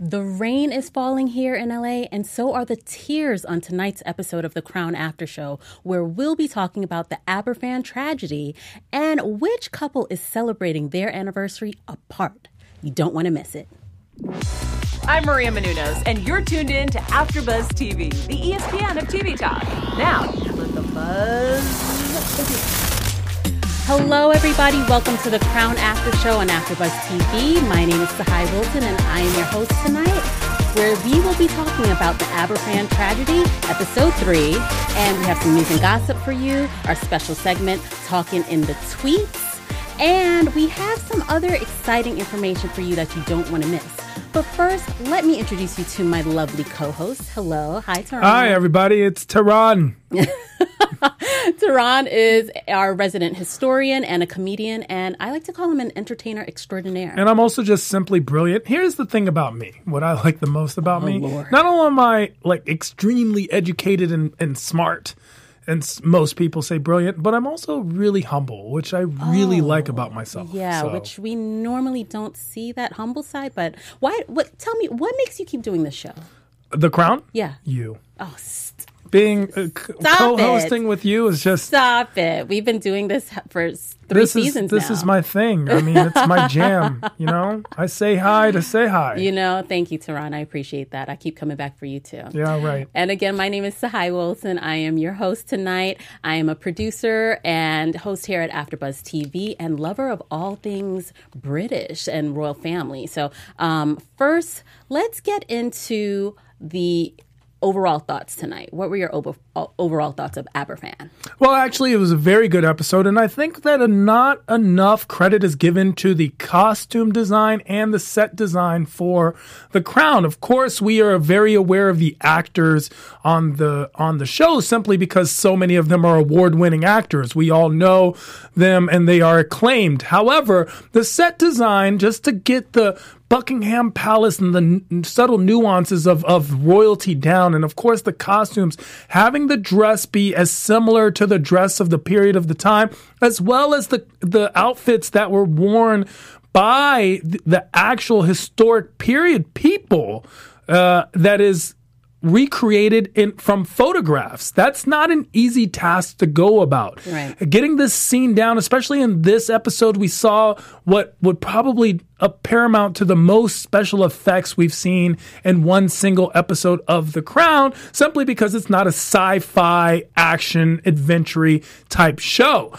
The rain is falling here in LA, and so are the tears on tonight's episode of The Crown After Show, where we'll be talking about the Aberfan tragedy and which couple is celebrating their anniversary apart. You don't want to miss it. I'm Maria Menounos, and you're tuned in to AfterBuzz TV, the ESPN of TV talk. Now, let the buzz begin. Hello, everybody. Welcome to the Crown After Show on AfterBuzz TV. My name is Tsahai Wilson, and I am your host tonight, where we will be talking about the Aberfan tragedy, episode three, and we have some news and gossip for you. Our special segment, talking in the tweets, and we have some other exciting information for you that you don't want to miss. But first, let me introduce you to my lovely co-host. Hello, hi, Tehran. Hi, everybody. It's Tehran. Tehran is our resident historian and a comedian, and I like to call him an entertainer extraordinaire. And I'm also just simply brilliant. Here's the thing about me. What I like the most about oh, me. Oh, Lord. Not only am I like extremely educated and, and smart, and most people say brilliant, but I'm also really humble, which I really oh, like about myself. Oh, Yeah, So, which we normally don't see that humble side. But why? What? Tell me, what makes you keep doing this show? the crown? Yeah. You. Oh, st- Being uh, co-hosting with you is just stop it! We've been doing this for three this is this now. is my thing. I mean, it's my jam. You know, I say hi to say hi. You know, thank you, Tehran. I appreciate that. I keep coming back for you too. yeah, right. And again, my name is Tsahai Wilson. I am your host tonight. I am a producer and host here at AfterBuzz TV and lover of all things British and royal family. So, um, first, let's get into the overall thoughts tonight. What were your over, uh, overall thoughts of Aberfan? Well, actually, it was a very good episode, and I think that a, not enough credit is given to the costume design and the set design for The Crown. Of course, we are very aware of the actors on the on the show simply because so many of them are award-winning actors. We all know them, and they are acclaimed. However, the set design, just to get the Buckingham Palace and the subtle nuances of, of royalty down. And of course, the costumes, having the dress be as similar to the dress of the period of the time, as well as the, the outfits that were worn by th- the actual historic period people, uh, that is recreated in from photographs. That's not an easy task to go about. Right. Getting this scene down, especially in this episode, we saw what would probably a paramount to the most special effects we've seen in one single episode of The Crown, simply because it's not a sci-fi action adventure type show.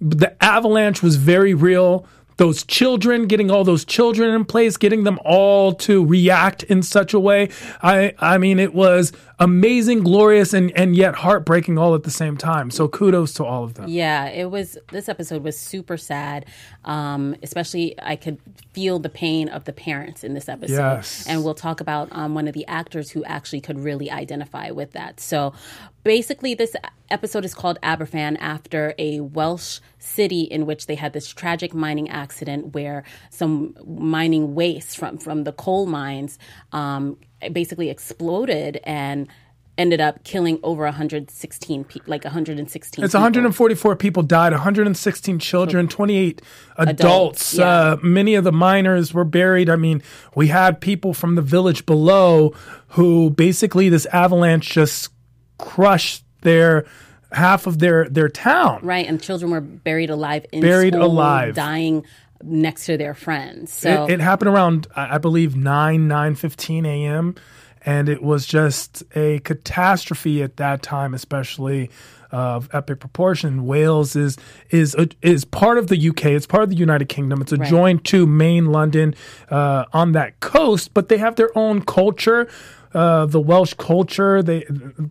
The avalanche was very real those children, getting all those children in place, getting them all to react in such a way. I I mean it was amazing, glorious and and yet heartbreaking all at the same time. So kudos to all of them. Yeah, it was. This episode was super sad. Um, especially, I could feel the pain of the parents in this episode. Yes. And we'll talk about um, one of the actors who actually could really identify with that. So, basically, this episode is called Aberfan after a Welsh city in which they had this tragic mining accident where some mining waste from from the coal mines um, basically exploded and ended up killing over 116 pe- like 116 It's people. 144 people died, 116 children, 28 adults. Adults, yeah. uh, many of the miners were buried. I mean, we had people from the village below who basically this avalanche just crushed their half of their their town. Right, and children were buried alive in Buried school, alive. dying next to their friends. So It, it happened around, I believe, nine nine fifteen a.m. And it was just a catastrophe at that time, especially of epic proportion. Wales is is is part of the UK. It's part of the United Kingdom. It's adjoined to main London uh, on that coast, but they have their own culture. Uh, the Welsh culture. They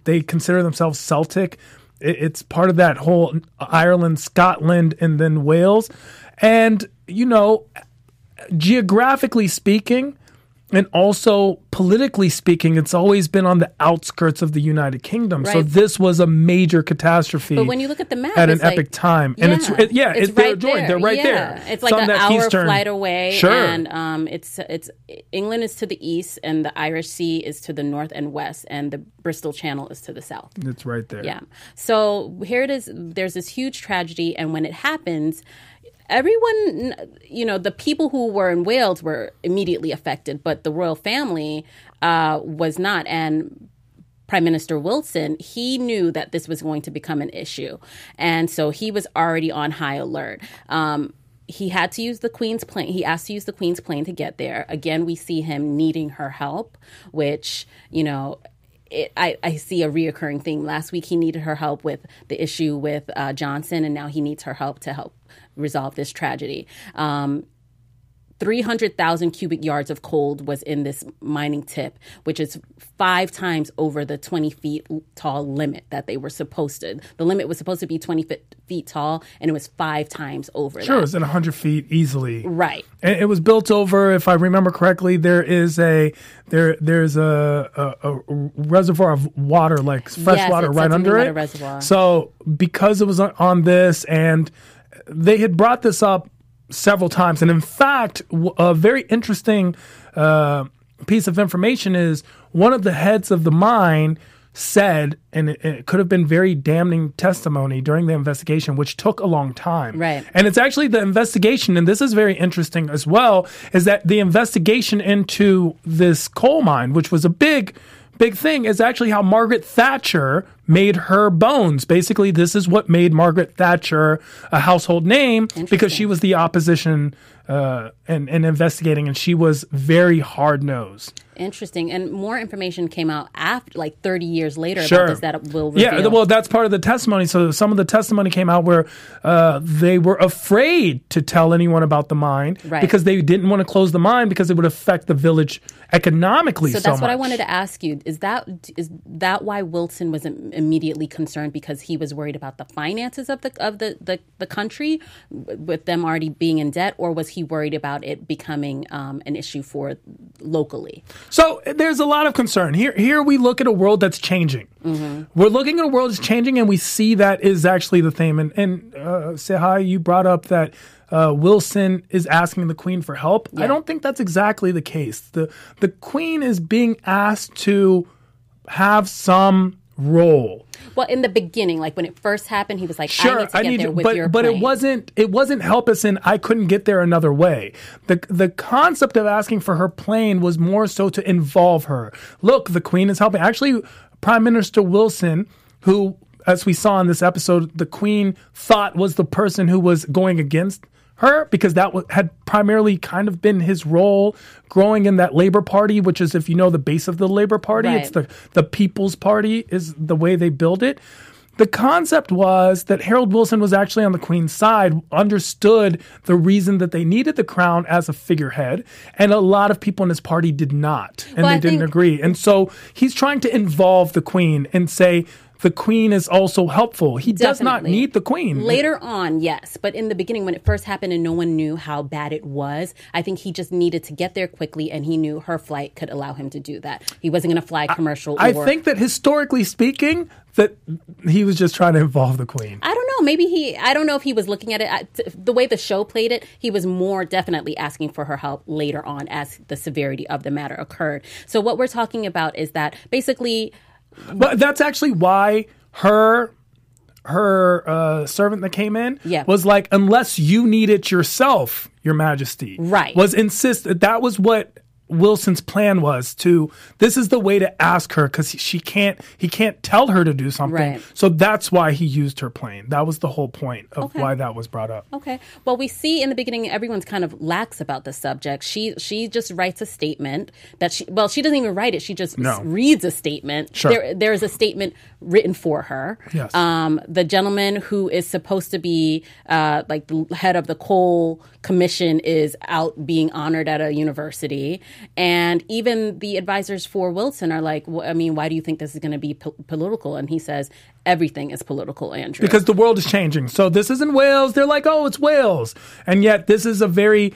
they consider themselves Celtic. It, it's part of that whole Ireland, Scotland, and then Wales. And you know, geographically speaking, and also politically speaking, it's always been on the outskirts of the United Kingdom. So this was a major catastrophe. But when you look at the map, at an it's like- epic time, and it's it, yeah, it's it, they're right joined. there. They're right Yeah. there. It's like on an hour eastern- flight away, Sure. and um, it's it's England is to the east, and the Irish Sea is to the north and west, and the Bristol Channel is to the south. it's right there. Yeah. So here it is. There's this huge tragedy, and when it happens, everyone, you know, the people who were in Wales were immediately affected, but the royal family uh, was not. And Prime Minister Wilson, he knew that this was going to become an issue. And so he was already on high alert. Um, he had to use the Queen's plane. He asked to use the Queen's plane to get there. Again, we see him needing her help, which, you know, it, I, I see a reoccurring theme. Last week, he needed her help with the issue with uh, Johnson, and now he needs her help to help resolve this tragedy. Um, 300,000 cubic yards of coal was in this mining tip, which is five times over the 20 feet tall limit that they were supposed to. The limit was supposed to be 20 feet, feet tall, and it was five times over. Sure, that. it was in 100 feet easily. Right. And it was built over, if I remember correctly, there is a there there's a, a, a reservoir of water, like fresh Yes, water, right under it. reservoir. So because it was on this, and they had brought this up several times, and in fact, a very interesting uh, piece of information is one of the heads of the mine said, and it, it could have been very damning testimony during the investigation, which took a long time. Right. And it's actually the investigation, and this is very interesting as well, is that the investigation into this coal mine, which was a big, big thing, is actually how Margaret Thatcher made her bones. Basically, this is what made Margaret Thatcher a household name because she was the opposition uh, and, and investigating, and she was very hard nosed. Interesting. And more information came out after, like 30 years later Sure. about this that will reveal. Yeah, well, that's part of the testimony. So some of the testimony came out where uh, they were afraid to tell anyone about the mine Right. because they didn't want to close the mine because it would affect the village economically. So So, that's what I wanted to ask you. Is that is that why Wilson was im- immediately concerned because he was worried about the finances of the of the the, the country with them already being in debt, or was he worried about it becoming um, an issue for locally? So there's a lot of concern here. Here we look at a world that's changing. Mm-hmm. We're looking at a world that's changing, and we see that is actually the theme. And, and uh, Tsahai, you brought up that uh, Wilson is asking the Queen for help. I don't think that's exactly the case. the The Queen is being asked to have some role. Well, in the beginning, like when it first happened, he was like, "Sure, "I need to get there with but your but it wasn't it wasn't help us in I couldn't get there another way. The the concept of asking for her plane was more so to involve her. Look, the queen is helping. Actually, Prime Minister Wilson, who as we saw in this episode, the queen thought was the person who was going against her because that had primarily kind of been his role growing in that Labor Party, which is if you know the base of the Labor Party, it's the the People's Party is the way they build it. The concept was that Harold Wilson was actually on the Queen's side, understood the reason that they needed the crown as a figurehead, and a lot of people in his party did not, and Well, they I didn't think- agree. And so he's trying to involve the Queen and say the Queen is also helpful. He does not need the Queen. Later on, yes, but in the beginning, when it first happened and no one knew how bad it was, I think he just needed to get there quickly, and he knew her flight could allow him to do that. He wasn't going to fly commercial. I or, think that historically speaking, that he was just trying to involve the Queen. I don't know. Maybe he. I don't know if he was looking at it I- t- the way the show played it. He was more definitely asking for her help later on as the severity of the matter occurred. So what we're talking about is that basically, But that's actually why her her uh, servant that came in Yeah. was like, unless you need it yourself, Your Majesty. Right. Was insist that was what Wilson's plan was to this is the way to ask her because she can't he can't tell her to do something. Right. So that's why he used her plane. That was the whole point of Okay. why that was brought up. Okay. Well, we see in the beginning everyone's kind of lax about the subject. She she just writes a statement that she well she doesn't even write it. She just No. reads a statement. Sure. There there is a statement written for her. Yes. Um, the gentleman who is supposed to be uh, like the head of the coal commission is out being honored at a university, and even the advisors for Wilson are like, well, I mean, why do you think this is going to be po- political? And he says everything is political, Andrew. because the world is changing. So this isn't Wales. They're like, oh, it's Wales, and yet this is a very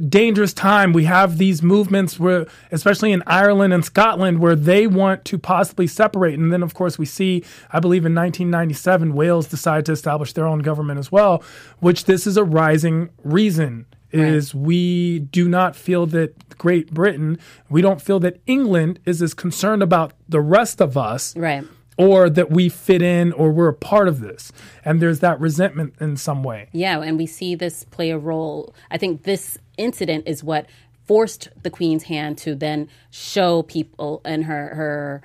dangerous time. We have these movements where, especially in Ireland and Scotland, where they want to possibly separate. And then, of course, we see, I believe, in 1997, Wales decided to establish their own government as well. Which this is a rising reason. Is we do not feel that Great Britain, we don't feel that England is as concerned about the rest of us Right. or that we fit in or we're a part of this. And there's that resentment in some way. Yeah, and we see this play a role. I think this incident is what forced the queen's hand to then show people and her her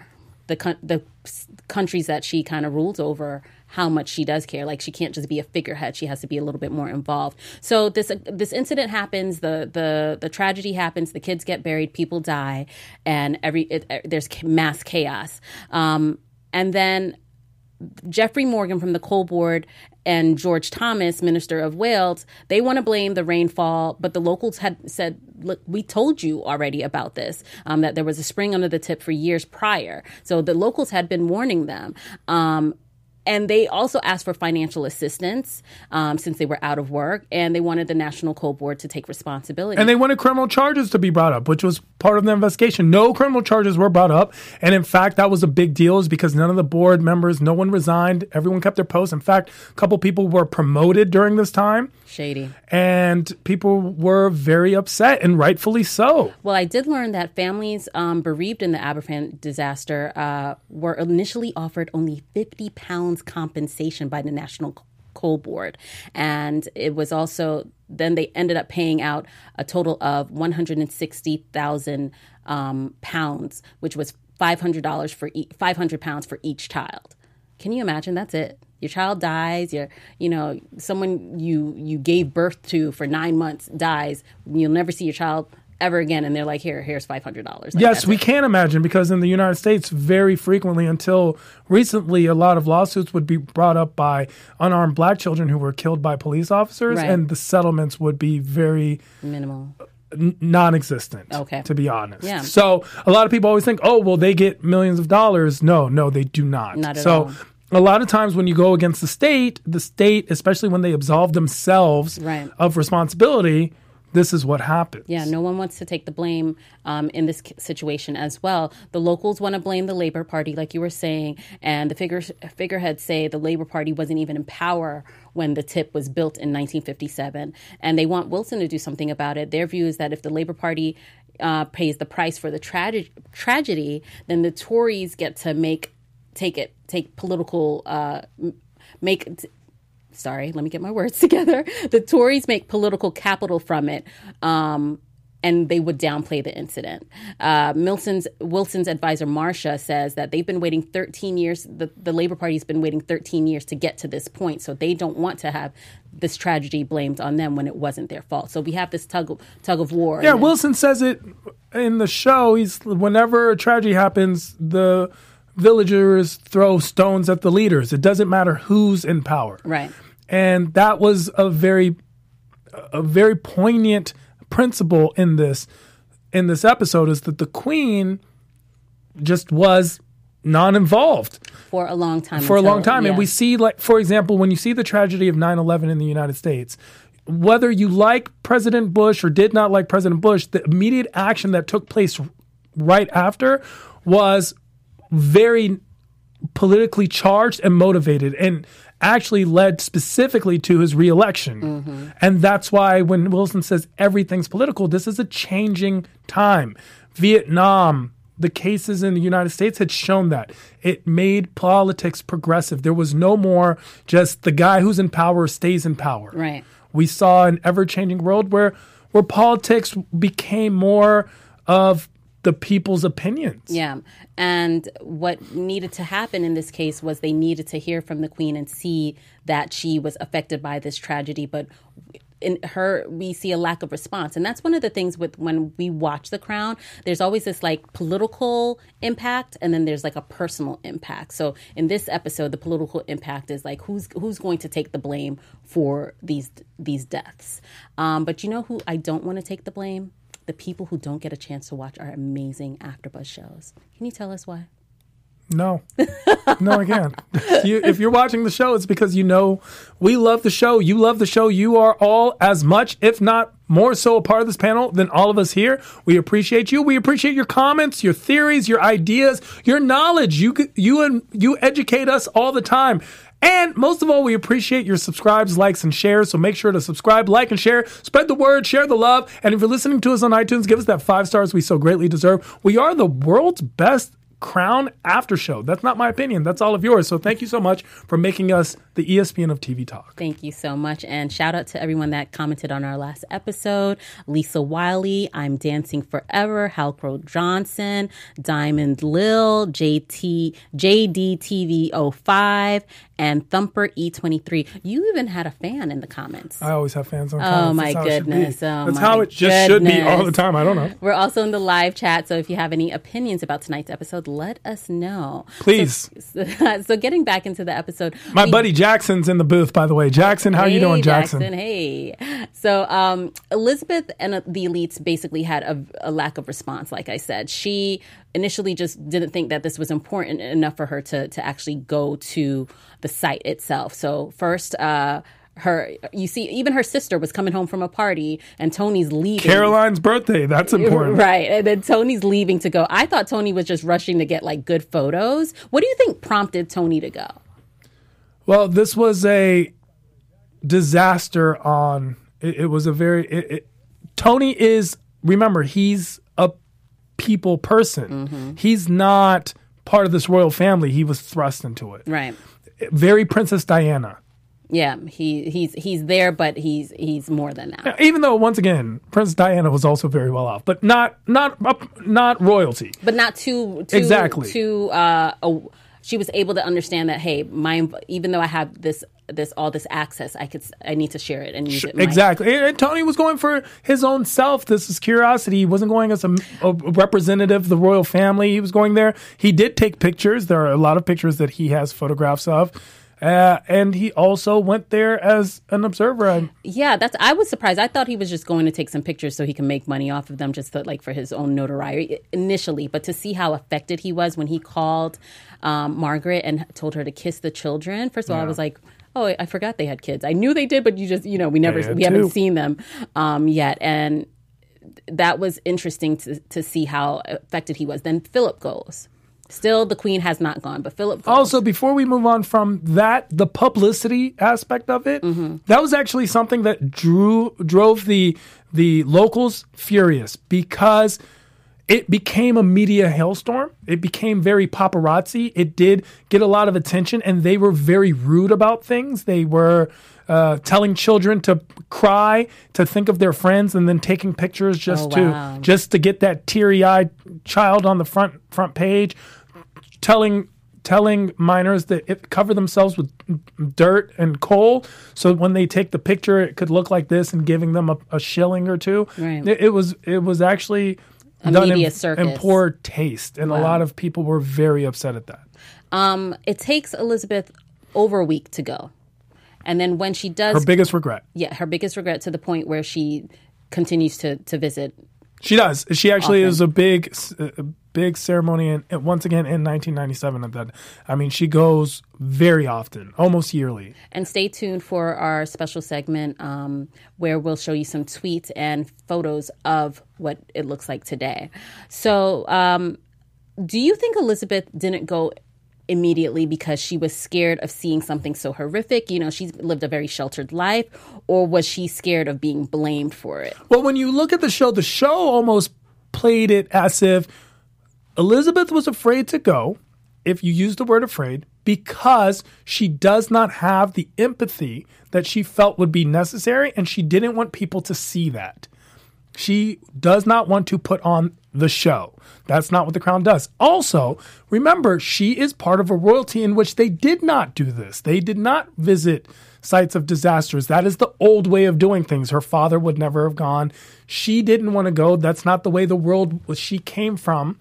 the the countries that she kind of rules over how much she does care. Like she can't just be a figurehead; she has to be a little bit more involved. So this uh, this incident happens, the the the tragedy happens, the kids get buried, people die, and every it, uh, there's mass chaos. Um, and then Geoffrey Morgan from the Coal Board and George Thomas, Minister of Wales, they want to blame the rainfall, but the locals had said, "Look, we told you already about this. Um, that there was a spring under the tip for years prior. So the locals had been warning them." Um, and they also asked for financial assistance um, since they were out of work, and they wanted the National Coal Board to take responsibility. And they wanted criminal charges to be brought up, which was part of the investigation. No criminal charges were brought up, and in fact, that was a big deal, is because none of the board members, no one resigned, everyone kept their posts. In fact, a couple people were promoted during this time. Shady. And people were very upset, and rightfully so. Well, I did learn that families um, bereaved in the Aberfan disaster uh, were initially offered only 50 pounds compensation by the National Coal Board. And it was also, then they ended up paying out a total of 160,000 um, pounds, which was $500 for e- 500 pounds for each child. Can you imagine? That's it. Your child dies. Your, you know, someone you you gave birth to for nine months dies. You'll never see your child ever again and they're like here here's $500 like, yes we it. can imagine because in the united states very frequently until recently a lot of lawsuits would be brought up by unarmed black children who were killed by police officers right. and the settlements would be very minimal non-existent okay to be honest yeah. so a lot of people always think oh well they get millions of dollars no no they do not, not at so all a lot of times when you go against the state, the state, especially when they absolve themselves right. of responsibility, this is what happens. Yeah, no one wants to take the blame um, in this situation as well. The locals want to blame the Labor Party, like you were saying, and the figure, figureheads say the Labor Party wasn't even in power when the tip was built in 1957, and they want Wilson to do something about it. Their view is that if the Labor Party uh, pays the price for the tra- tragedy, then the Tories get to make take it take political uh, make sorry, let me get my words together. The Tories make political capital from it. Um, and they would downplay the incident. Uh, Milson's, Wilson's advisor, Marcia, says that they've been waiting 13 years. The, the Labor Party's been waiting 13 years to get to this point. So they don't want to have this tragedy blamed on them when it wasn't their fault. So we have this tug of, tug of war. Yeah, Wilson says it in the show. He's whenever a tragedy happens, the villagers throw stones at the leaders. It doesn't matter who's in power. Right. And that was a very a very poignant principle in this in this episode is that the queen just was non-involved for a long time for until, a long time yeah. and we see like for example when you see the tragedy of 9-11 in the united states whether you like president bush or did not like president bush the immediate action that took place right after was very politically charged and motivated and actually led specifically to his reelection. Mm-hmm. And that's why when Wilson says everything's political, this is a changing time. Vietnam, the cases in the United States had shown that. It made politics progressive. There was no more just the guy who's in power stays in power. Right. We saw an ever changing world where where politics became more of the people's opinions. Yeah. And what needed to happen in this case was they needed to hear from the queen and see that she was affected by this tragedy. But in her we see a lack of response and that's one of the things with when we watch the crown there's always this like political impact and then there's like a personal impact so in this episode the political impact is like who's who's going to take the blame for these these deaths um, but you know who i don't want to take the blame the people who don't get a chance to watch our amazing AfterBuzz shows. Can you tell us why? No, no, I can't. you, if you're watching the show, it's because you know we love the show. You love the show. You are all as much, if not more so, a part of this panel than all of us here. We appreciate you. We appreciate your comments, your theories, your ideas, your knowledge. You you you educate us all the time. And most of all, we appreciate your subscribes, likes, and shares. So make sure to subscribe, like, and share. Spread the word, share the love. And if you're listening to us on iTunes, give us that five stars we so greatly deserve. We are the world's best Crown After Show. That's not my opinion. That's all of yours. So thank you so much for making us the ESPN of TV Talk. Thank you so much. And shout out to everyone that commented on our last episode Lisa Wiley, I'm Dancing Forever, Halcro Johnson, Diamond Lil, JT, JDTV05, and Thumper E23. You even had a fan in the comments. I always have fans on Oh, my That's how it should be. goodness. Oh, That's my how it just should be all the time. I don't know. We're also in the live chat, so if you have any opinions about tonight's episode, let us know. Please. So, so getting back into the episode, My we- buddy Jackson's in the booth, by the way. Jackson, how you doing, Jackson? Hey. So um, Elizabeth and the elites basically had a, a lack of response. Like I said, she initially just didn't think that this was important enough for her to to actually go to the site itself. So first. Uh, her, you see, even her sister was coming home from a party, and Tony's leaving. Caroline's birthday. That's important. Right. And then Tony's leaving to go. I thought Tony was just rushing to get like good photos. What do you think prompted Tony to go? Well, this was a disaster on. It, it was a very. It, it, Tony is. Remember, he's a people person. Mm-hmm. He's not part of this royal family. He was thrust into it. Right. Very Princess Diana. Yeah, he he's he's there, but he's he's more than that. Even though, once again, Princess Diana was also very well off, but not not not royalty. But not too, too Exactly. Too. Uh, a, she was able to understand that. Hey, my even though I have this this all this access, I could I need to share it and use it. Exactly. And, and Tony was going for his own self. This is curiosity. He wasn't going as a, a representative of the royal family. He was going there. He did take pictures. There are a lot of pictures that he has photographs of. Uh, and he also went there as an observer. Yeah, that's. I was surprised. I thought he was just going to take some pictures so he can make money off of them, just to, like for his own notoriety initially. But to see how affected he was when he called um, Margaret and told her to kiss the children. First of all, I was like. Oh, I forgot they had kids. I knew they did, but you just, you know, we never, we haven't seen them um, yet, and that was interesting to to see how affected he was. Then Philip goes. Still, the Queen has not gone, but Philip goes. also, before we move on from that, the publicity aspect of it, mm-hmm. that was actually something that drew drove the the locals furious because it became a media hailstorm. It became very paparazzi. It did get a lot of attention, and they were very rude about things. They were uh, telling children to cry, to think of their friends, and then taking pictures just Oh, wow. to just to get that teary eyed child on the front front page. Telling telling minors that it cover themselves with dirt and coal, so when they take the picture, it could look like this, and giving them a, a shilling or two. Right. It, it was it was actually A done media in, circus. in poor taste, and a lot of people were very upset at that. Um, it takes Elizabeth over a week to go. And then when she does, Her biggest regret. yeah, her biggest regret to the point where she continues to, to visit. She does. She actually Often. is a big, a big ceremony, and once again in 1997. At that, I mean, she goes very often, almost yearly. And stay tuned for our special segment um, where we'll show you some tweets and photos of what it looks like today. So, um, do you think Elizabeth didn't go immediately because she was scared of seeing something so horrific? You know, she's lived a very sheltered life, or was she scared of being blamed for it? Well, when you look at the show, the show almost played it as if Elizabeth was afraid to go, if you use the word afraid, because she does not have the empathy that she felt would be necessary, and she didn't want people to see that. She does not want to put on the show. That's not what the crown does. Also, remember, she is part of a royalty in which they did not do this. They did not visit sites of disasters. That is the old way of doing things. Her father would never have gone. She didn't want to go. That's not the way the world she came from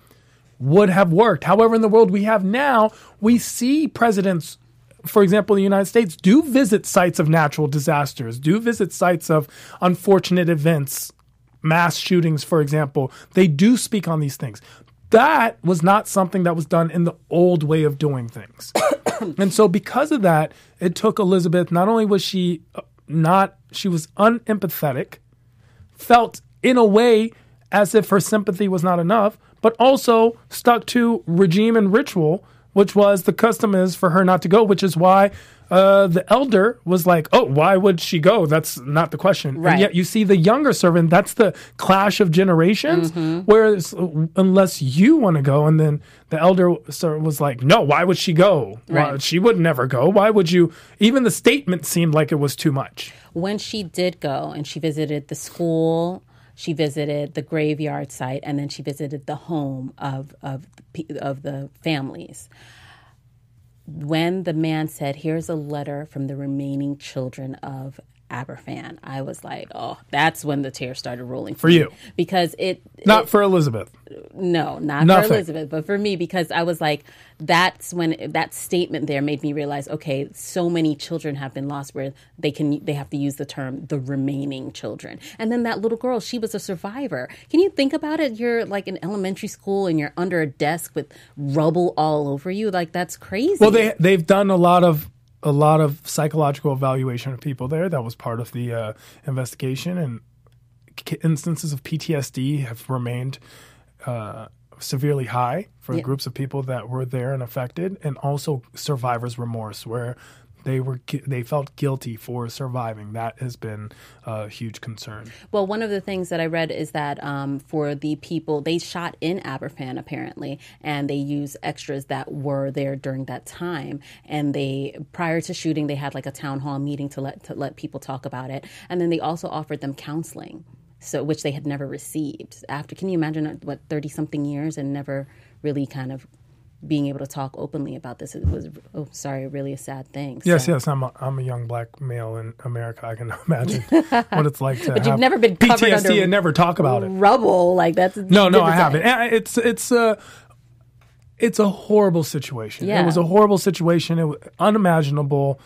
would have worked. However, in the world we have now, we see presidents, for example, the United States, do visit sites of natural disasters, do visit sites of unfortunate events, mass shootings, for example. They do speak on these things. That was not something that was done in the old way of doing things. and so, because of that, it took Elizabeth, not only was she uh, not, she was unempathetic, felt in a way as if her sympathy was not enough, but also stuck to regime and ritual, which was the custom is for her not to go, which is why uh, the elder was like, "Oh, why would she go? That's not the question." Right. And yet you see the younger servant. That's the clash of generations. Mm-hmm. Whereas uh, unless you want to go, and then the elder sir was like, "No, why would she go? Why- she would never go. Why would you?" Even the statement seemed like it was too much. when she did go and she visited the school, she visited the graveyard site, and then she visited the home of of of the families. When the man said, "Here's a letter from the remaining children of Aberfan," I was like, "Oh, that's when the tears started rolling for, you. me. because it Not it- for Elizabeth. no, not Nothing. for Elizabeth, but for me because I was like, that's when that statement there made me realize, okay, so many children have been lost where they can they have to use the term the remaining children. And then that little girl, she was a survivor. Can you think about it? You're like in elementary school and you're under a desk with rubble all over you. Like that's crazy. Well, they they've done a lot of a lot of psychological evaluation of people there. That was part of the uh, investigation, and instances of PTSD have remained uh, severely high for Yeah. groups of people that were there and affected, and also survivor's remorse, where they were they felt guilty for surviving. That has been a huge concern. Well, one of the things that I read is that um, for the people, they shot in Aberfan apparently, and they used extras that were there during that time. And they, prior to shooting, they had like a town hall meeting to let to let people talk about it, and then they also offered them counseling, so which they had never received. After, can you imagine uh, what thirty something years and never really kind of being able to talk openly about this? It was, oh, sorry, really a sad thing. Yes, So- yes, I'm a, I'm a young black male in America. I can imagine what it's like to But you've never been PTSD and never talk about it. Rubble, like that's No, no, I haven't. And eh, It's it's a it's a horrible situation. Yeah. It was a horrible situation. It was unimaginable,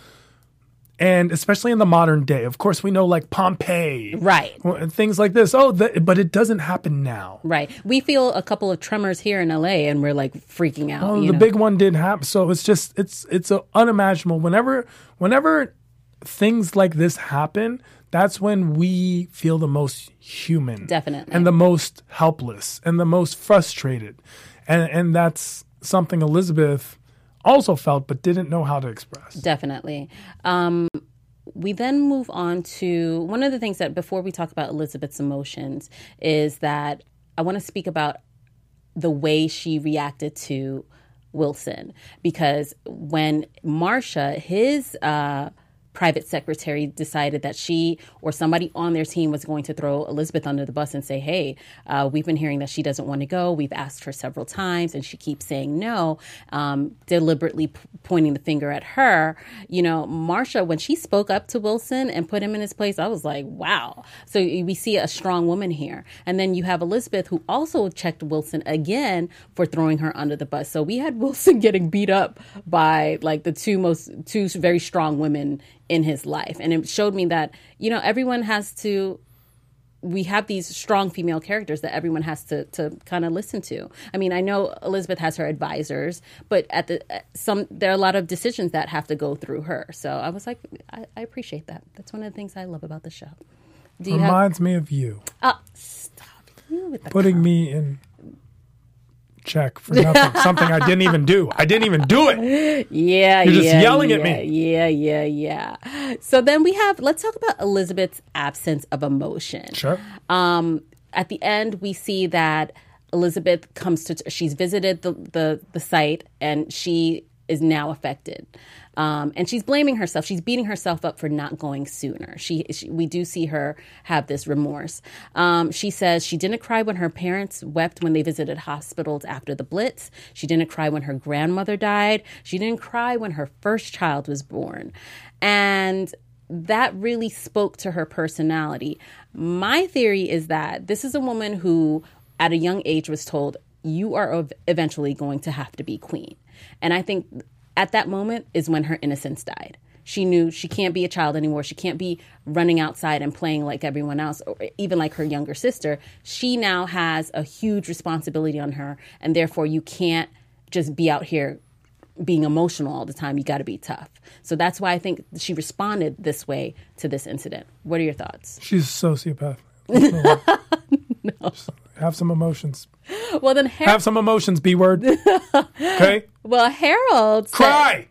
and especially in the modern day. Of course, we know like Pompeii, Right. things like this. Oh, the, but it doesn't happen now. Right. We feel a couple of tremors here in LA and we're like freaking out. Oh, you the know? big one did happen. So it's just it's it's unimaginable. Whenever whenever things like this happen, that's when we feel the most human, Definitely. and the most helpless, and the most frustrated, and and that's something Elizabeth also felt but didn't know how to express. Definitely. Um, we then move on to one of the things that before we talk about Elizabeth's emotions is that I want to speak about the way she reacted to Wilson because when Marcia, his uh, private secretary, decided that she or somebody on their team was going to throw Elizabeth under the bus and say, "Hey, uh, we've been hearing that she doesn't want to go. We've asked her several times, and she keeps saying no," um, deliberately p- pointing the finger at her. You know, Marcia, when she spoke up to Wilson and put him in his place, I was like, "Wow!" So we see a strong woman here, and then you have Elizabeth, who also checked Wilson again for throwing her under the bus. So we had Wilson getting beat up by like the two most two very strong women in his life, and it showed me that you know everyone has to we have these strong female characters that everyone has to to kind of listen to. I mean, I know Elizabeth has her advisors, but at the uh, some there are a lot of decisions that have to go through her. So I was like, I, I appreciate that. That's one of the things I love about the show. Do you have? Reminds me of you Oh, stop you with the putting me in check for nothing, something I didn't even do. I didn't even do it. Yeah, You're just yeah, yelling at me. Yeah, yeah, yeah. So then we have. Let's talk about Elizabeth's absence of emotion. Sure. Um, at the end, we see that Elizabeth comes to. She's visited the the, the site, and she is now affected. Um, and she's blaming herself. She's beating herself up for not going sooner. She, she we do see her have this remorse. Um, she says she didn't cry when her parents wept when they visited hospitals after the Blitz. She didn't cry when her grandmother died. She didn't cry when her first child was born. And that really spoke to her personality. My theory is that this is a woman who, at a young age, was told, You are ev- eventually going to have to be queen. And I think at that moment is when her innocence died. She knew she can't be a child anymore. She can't be running outside and playing like everyone else, or even like her younger sister. She now has a huge responsibility on her, and therefore you can't just be out here being emotional all the time. You got to be tough. So that's why I think she responded this way to this incident. What are your thoughts? She's a sociopath. Just have some emotions. Well, then, Har- Have some emotions, B word. Okay? well, Harold. said- Cry.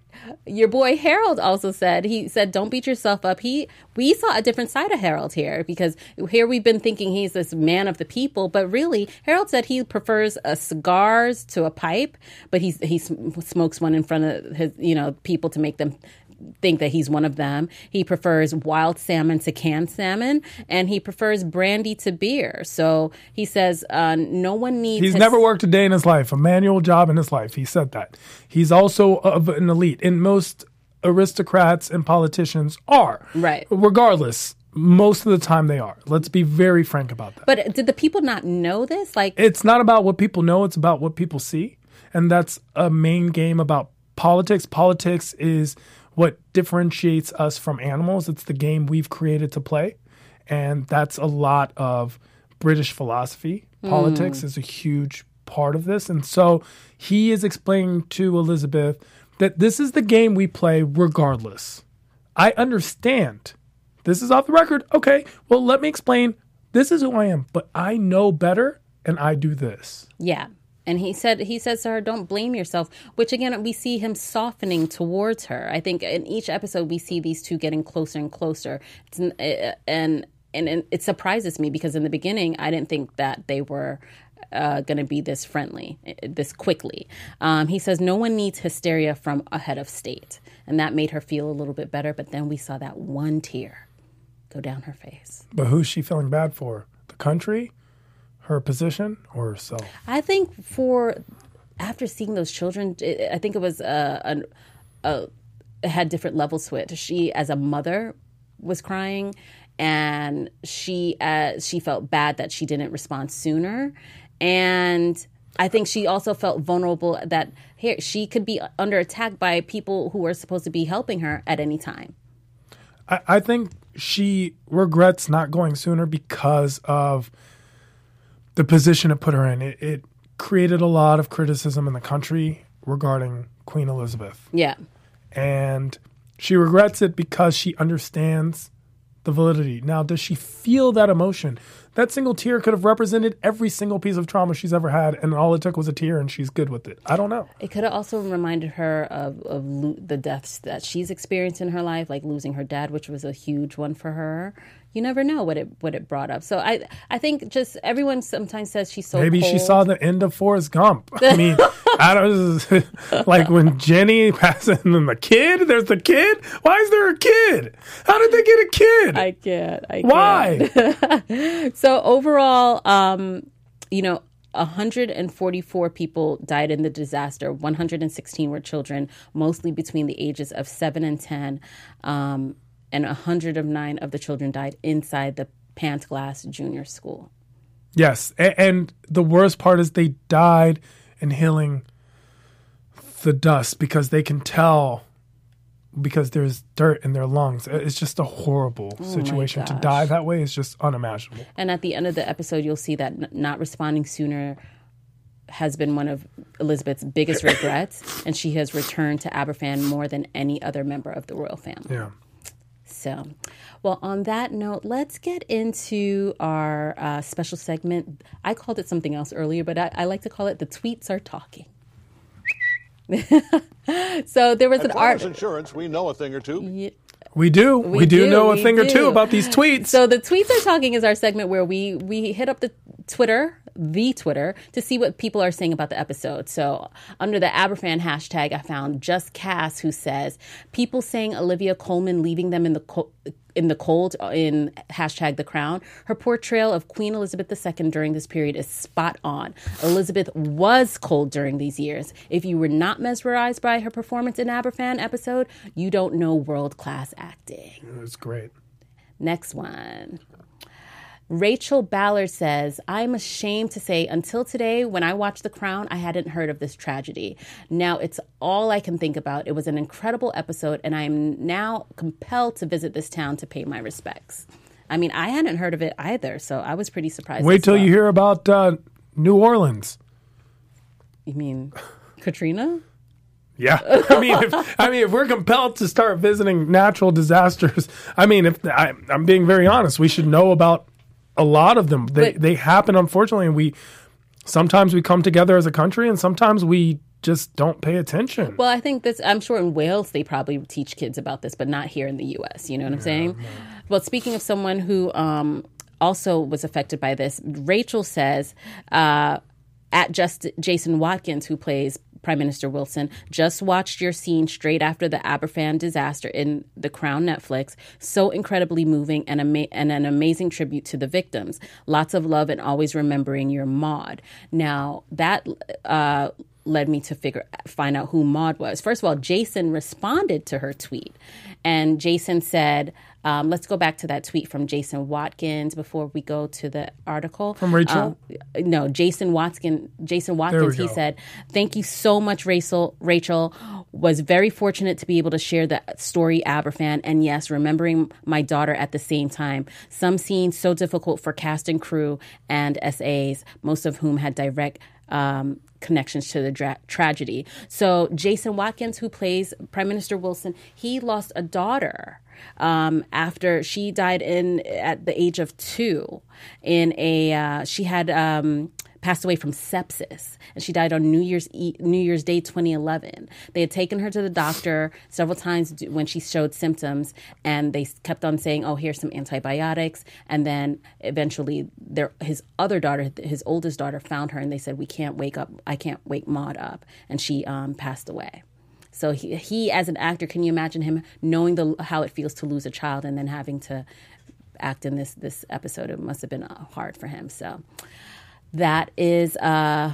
your boy Harold also said he said don't beat yourself up. He we saw a different side of Harold here because here we've been thinking he's this man of the people, but really Harold said he prefers a cigars to a pipe, but he's he smokes one in front of his you know people to make them think that he's one of them. He prefers wild salmon to canned salmon, and he prefers brandy to beer. So he says uh, no one needs. He's his- never worked a day in his life, a manual job in his life. He said that. He's also of an elite, and most aristocrats and politicians are. Right. Regardless, most of the time they are. Let's be very frank about that. But did the people not know this? Like, it's not about what people know, it's about what people see. And that's a main game about politics. Politics is what differentiates us from animals. It's the game we've created to play. And that's a lot of British philosophy. Hmm. Politics is a huge part of this. And so he is explaining to Elizabeth that this is the game we play regardless. I understand. This is off the record. Okay, well, let me explain. This is who I am, but I know better and I do this. Yeah. And he said, he says to her, don't blame yourself, which again, we see him softening towards her. I think in each episode, we see these two getting closer and closer. It's, uh, and, and, and it surprises me because in the beginning, I didn't think that they were uh, going to be this friendly, uh, this quickly. Um, he says, no one needs hysteria from a head of state. And that made her feel a little bit better. But then we saw that one tear go down her face. But who's she feeling bad for? The country, her position, or herself? I think for after seeing those children, it, I think it was uh, an, a had different levels to it. She, as a mother, was crying, and she uh, she felt bad that she didn't respond sooner, and I think she also felt vulnerable that here she could be under attack by people who were supposed to be helping her at any time. I, I think she regrets not going sooner because of the position it put her in. It, it created a lot of criticism in the country regarding Queen Elizabeth. Yeah, and she regrets it because she understands the validity. Now, does she feel that emotion? That single tear could have represented every single piece of trauma she's ever had, and all it took was a tear, and she's good with it. I don't know. It could have also reminded her of, of lo- the deaths that she's experienced in her life, like losing her dad, which was a huge one for her. You never know what it what it brought up. So I I think just everyone sometimes says she's so Maybe she saw the end of Forrest Gump. I mean, I don't like when Jenny passes and then the kid. There's the kid. Why is there a kid? How did they get a kid? I can't. I Why? can't. Why? so overall, um, you know, 144 people died in the disaster. 116 were children, mostly between the ages of seven and ten. Um, and 109 of nine of the children died inside the Pantglass Junior School. Yes, a- and the worst part is they died inhaling the dust because they can tell because there's dirt in their lungs. It's just a horrible oh situation to die that way. is just unimaginable. And at the end of the episode, you'll see that n- not responding sooner has been one of Elizabeth's biggest regrets, and she has returned to Aberfan more than any other member of the royal family. Yeah. So, well, on that note, let's get into our uh, special segment. I called it something else earlier, but I, I like to call it the tweets are talking. so there was At an art. Insurance, we know a thing or two. We do. We, do, do, know a we thing or two about these tweets. So the tweets are talking is our segment where we we hit up the Twitter, the Twitter, to see what people are saying about the episode. So under the Aberfan hashtag, I found just Cass who says people saying Olivia Colman leaving them in the co- in the cold in hashtag the crown. Her portrayal of Queen Elizabeth II during this period is spot on. Elizabeth was cold during these years. If you were not mesmerized by her performance in Aberfan episode, you don't know world class acting. that's great. Next one. Rachel Ballard says, I'm ashamed to say, until today, when I watched The Crown, I hadn't heard of this tragedy. Now it's all I can think about. It was an incredible episode, and I am now compelled to visit this town to pay my respects. I mean, I hadn't heard of it either, so I was pretty surprised. Wait till well. you hear about uh, New Orleans. You mean Katrina? Yeah, I mean, if, I mean, if we're compelled to start visiting natural disasters, I mean, if I, I'm being very honest, we should know about a lot of them. They But- they happen, unfortunately, and we sometimes we come together as a country, and sometimes we just don't pay attention. Well, I think this, I'm sure in Wales they probably teach kids about this, but not here in the US. You know what I'm saying? Well, speaking of someone who um, also was affected by this, Rachel says, uh, at just Jason Watkins, who plays Prime Minister Wilson, just watched your scene straight after the Aberfan disaster in The Crown Netflix. So incredibly moving and, ama- and an amazing tribute to the victims. Lots of love and always remembering your Maud. Now, that uh, led me to figure find out who Maud was. First of all, Jason responded to her tweet, and Jason said, um, "Let's go back to that tweet from Jason Watkins before we go to the article From Rachel? Um, no, Jason Watkins. Jason Watkins. He said, "Thank you so much, Rachel. Rachel was very fortunate to be able to share the story Aberfan, and yes, remembering my daughter at the same time. Some scenes so difficult for cast and crew and SAs, most of whom had direct." Um, connections to the dra- tragedy. So Jason Watkins, who plays Prime Minister Wilson, he lost a daughter um, after she died in at the age of two. In a uh, she had. Um, passed away from sepsis and she died on New Year's e- New Year's Day 2011. They had taken her to the doctor several times when she showed symptoms and they kept on saying, "Oh, here's some antibiotics." And then eventually their his other daughter, his oldest daughter found her and they said, "We can't wake up. I can't wake Maud up." And she um, passed away. So he, he, as an actor, can you imagine him knowing the how it feels to lose a child and then having to act in this this episode? It must have been uh, hard for him. So that is uh,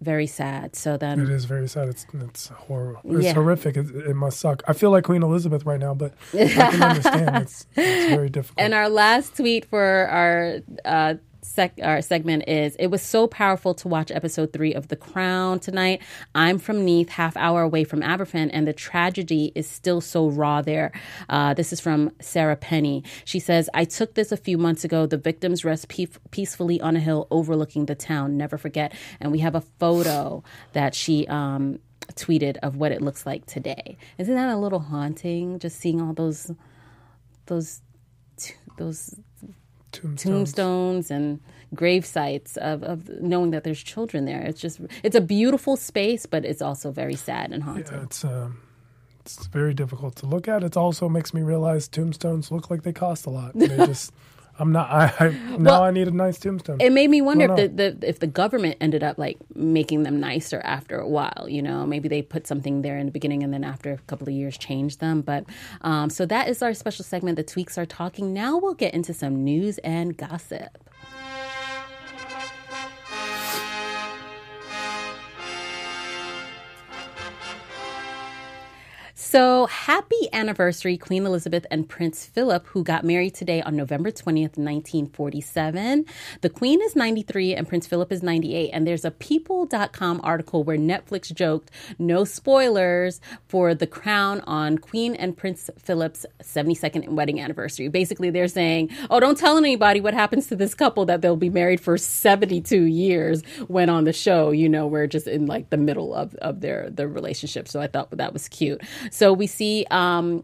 very sad. So then, It is very sad. It's it's horrible. It's Yeah. horrific. It, it must suck. I feel like Queen Elizabeth right now, but I can understand. It's, it's very difficult. And our last tweet for our uh, sec- our segment is: It was so powerful to watch episode three of The Crown tonight. I'm from Neath, half hour away from Aberfan, and the tragedy is still so raw there. Uh, this is from Sarah Penny. She says, "I took this a few months ago. The victims rest pe- peacefully on a hill overlooking the town. Never forget." And we have a photo that she. Um, tweeted of what it looks like today isn't that a little haunting just seeing all those those those Tombstones. tombstones and grave sites of, of knowing that there's children there. It's just it's a beautiful space, but it's also very sad and haunted. Yeah, it's um, it's very difficult to look at. It also makes me realize tombstones look like they cost a lot. They just, I'm not. I, I now Well, I need a nice tombstone. It made me wonder Well, if the, the if the government ended up like making them nicer after a while. You know, maybe they put something there in the beginning and then after a couple of years changed them. But um, so that is our special segment. The tweaks are talking. Now we'll get into some news and gossip. So happy anniversary, Queen Elizabeth and Prince Philip, who got married today on November 20th, 1947. The Queen is 93 and Prince Philip is 98. And there's a People.com article where Netflix joked, no spoilers for The Crown on Queen and Prince Philip's 72nd wedding anniversary. Basically, they're saying, oh, don't tell anybody what happens to this couple that they'll be married for 72 years when on the show, you know, we're just in like the middle of, of their, their relationship. So I thought that was cute. So we see um,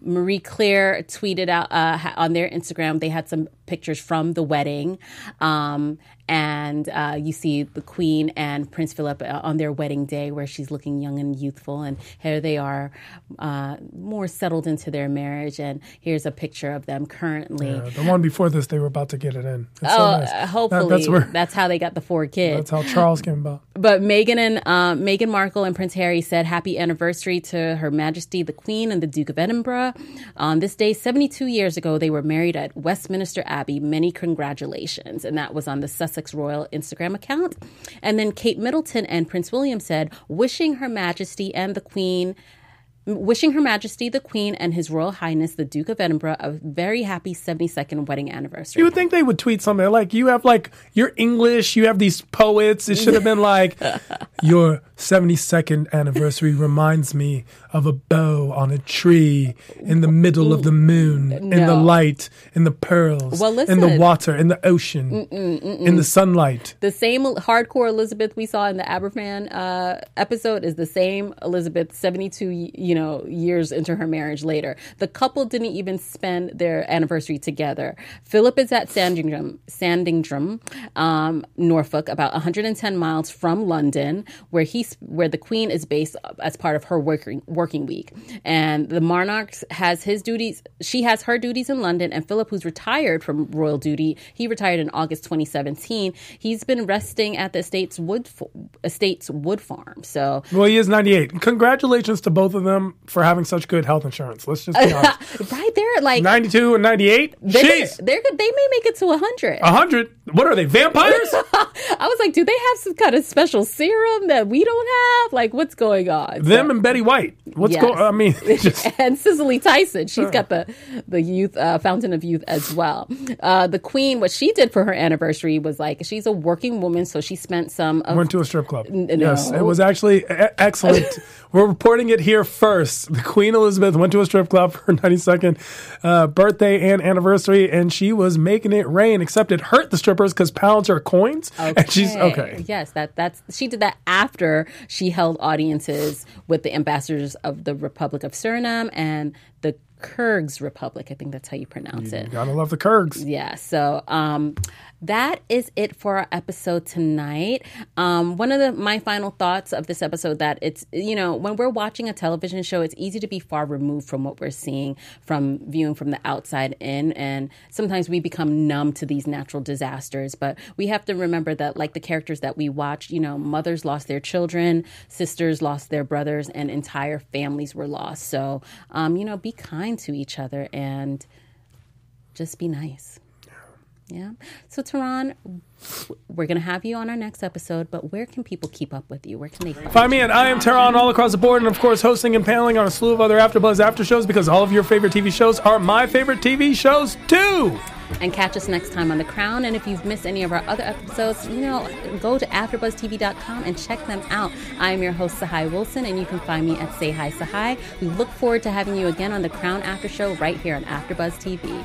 Marie Claire tweeted out uh, on their Instagram. They had some pictures from the wedding, um, and uh, you see the Queen and Prince Philip uh, on their wedding day, where she's looking young and youthful, and here they are, uh, more settled into their marriage. And here's a picture of them currently. Yeah, the one before this, they were about to get it in. It's Oh, so uh, nice. That- hopefully that's where. that's how they got the four kids. That's how Charles came about. But Meghan and uh, Meghan Markle and Prince Harry said happy anniversary to Her Majesty the Queen and the Duke of Edinburgh. On this day, 72 years ago, they were married at Westminster Abbey. Many congratulations. And that was on the Sussex Royal Instagram account. And then Kate Middleton and Prince William said, wishing Her Majesty and the Queen wishing Her Majesty the Queen and His Royal Highness the Duke of Edinburgh a very happy 72nd wedding anniversary. You would think they would tweet something like, "You have like you're English. You have these poets." It should have been like, "Your 72nd anniversary reminds me of a bow on a tree in the middle of the moon, in the light, in the pearls, Well, in the water, in the ocean, in the sunlight." the same hardcore Elizabeth we saw in the Aberfan uh, episode is the same Elizabeth 72 you know, years into her marriage later. The couple didn't even spend their anniversary together. Philip is at Sandringham, Sandringham, um, Norfolk, about 110 miles from London, where he's where the Queen is based as part of her working working week. And the monarch has his duties. She has her duties in London, and Philip, who's retired from royal duty, he retired in August 2017. He's been resting at the estate's wood estate's wood farm. So, well, he is 98. Congratulations to both of them for having such good health insurance. Let's just be honest. right there, like 92 and 98. They're, Jeez. they're good. They may make it to 100. 100. What are they? Vampires? I was like, do they have some kind of special serum that we don't have? Like, what's going on? Them so, and Betty White. What's yes. going? I mean, just and Cicely Tyson. She's got the the youth uh, fountain of youth as well. Uh, the Queen, what she did for her anniversary was like she's a working woman, so she spent some. Of, Went to a strip club. N- yes, it was actually e- excellent. We're reporting it here first. The Queen Elizabeth went to a strip club for her 92nd uh, birthday and anniversary, and she was making it rain. Except it hurt the strippers because pounds are coins. Okay. And she's okay. Yes, that that's she did that after she held audiences with the ambassadors of the Republic of Suriname and the Kyrgyz Republic. I think that's how you pronounce you it. Gotta love the Kyrgyz. Yeah. So um, that is it for our episode tonight. Um, one of the my final thoughts of this episode that it's you know when we're watching a television show, it's easy to be far removed from what we're seeing from viewing from the outside in, and sometimes we become numb to these natural disasters. But we have to remember that, like the characters that we watch, you know, mothers lost their children, sisters lost their brothers, and entire families were lost. So um, you know, be kind to each other and just be nice. Yeah. So, Tehran, we're going to have you on our next episode, but where can people keep up with you? Where can they find, find me at I am Tehran all across the board, and of course, hosting and paneling on a slew of other AfterBuzz after shows because all of your favorite TV shows are my favorite TV shows too. And catch us next time on The Crown. And if you've missed any of our other episodes, you know, go to AfterBuzzTV.com and check them out. I am your host, Tsahai Wilson, and you can find me at Say Hi Tsahai. We look forward to having you again on The Crown After Show right here on AfterBuzz TV.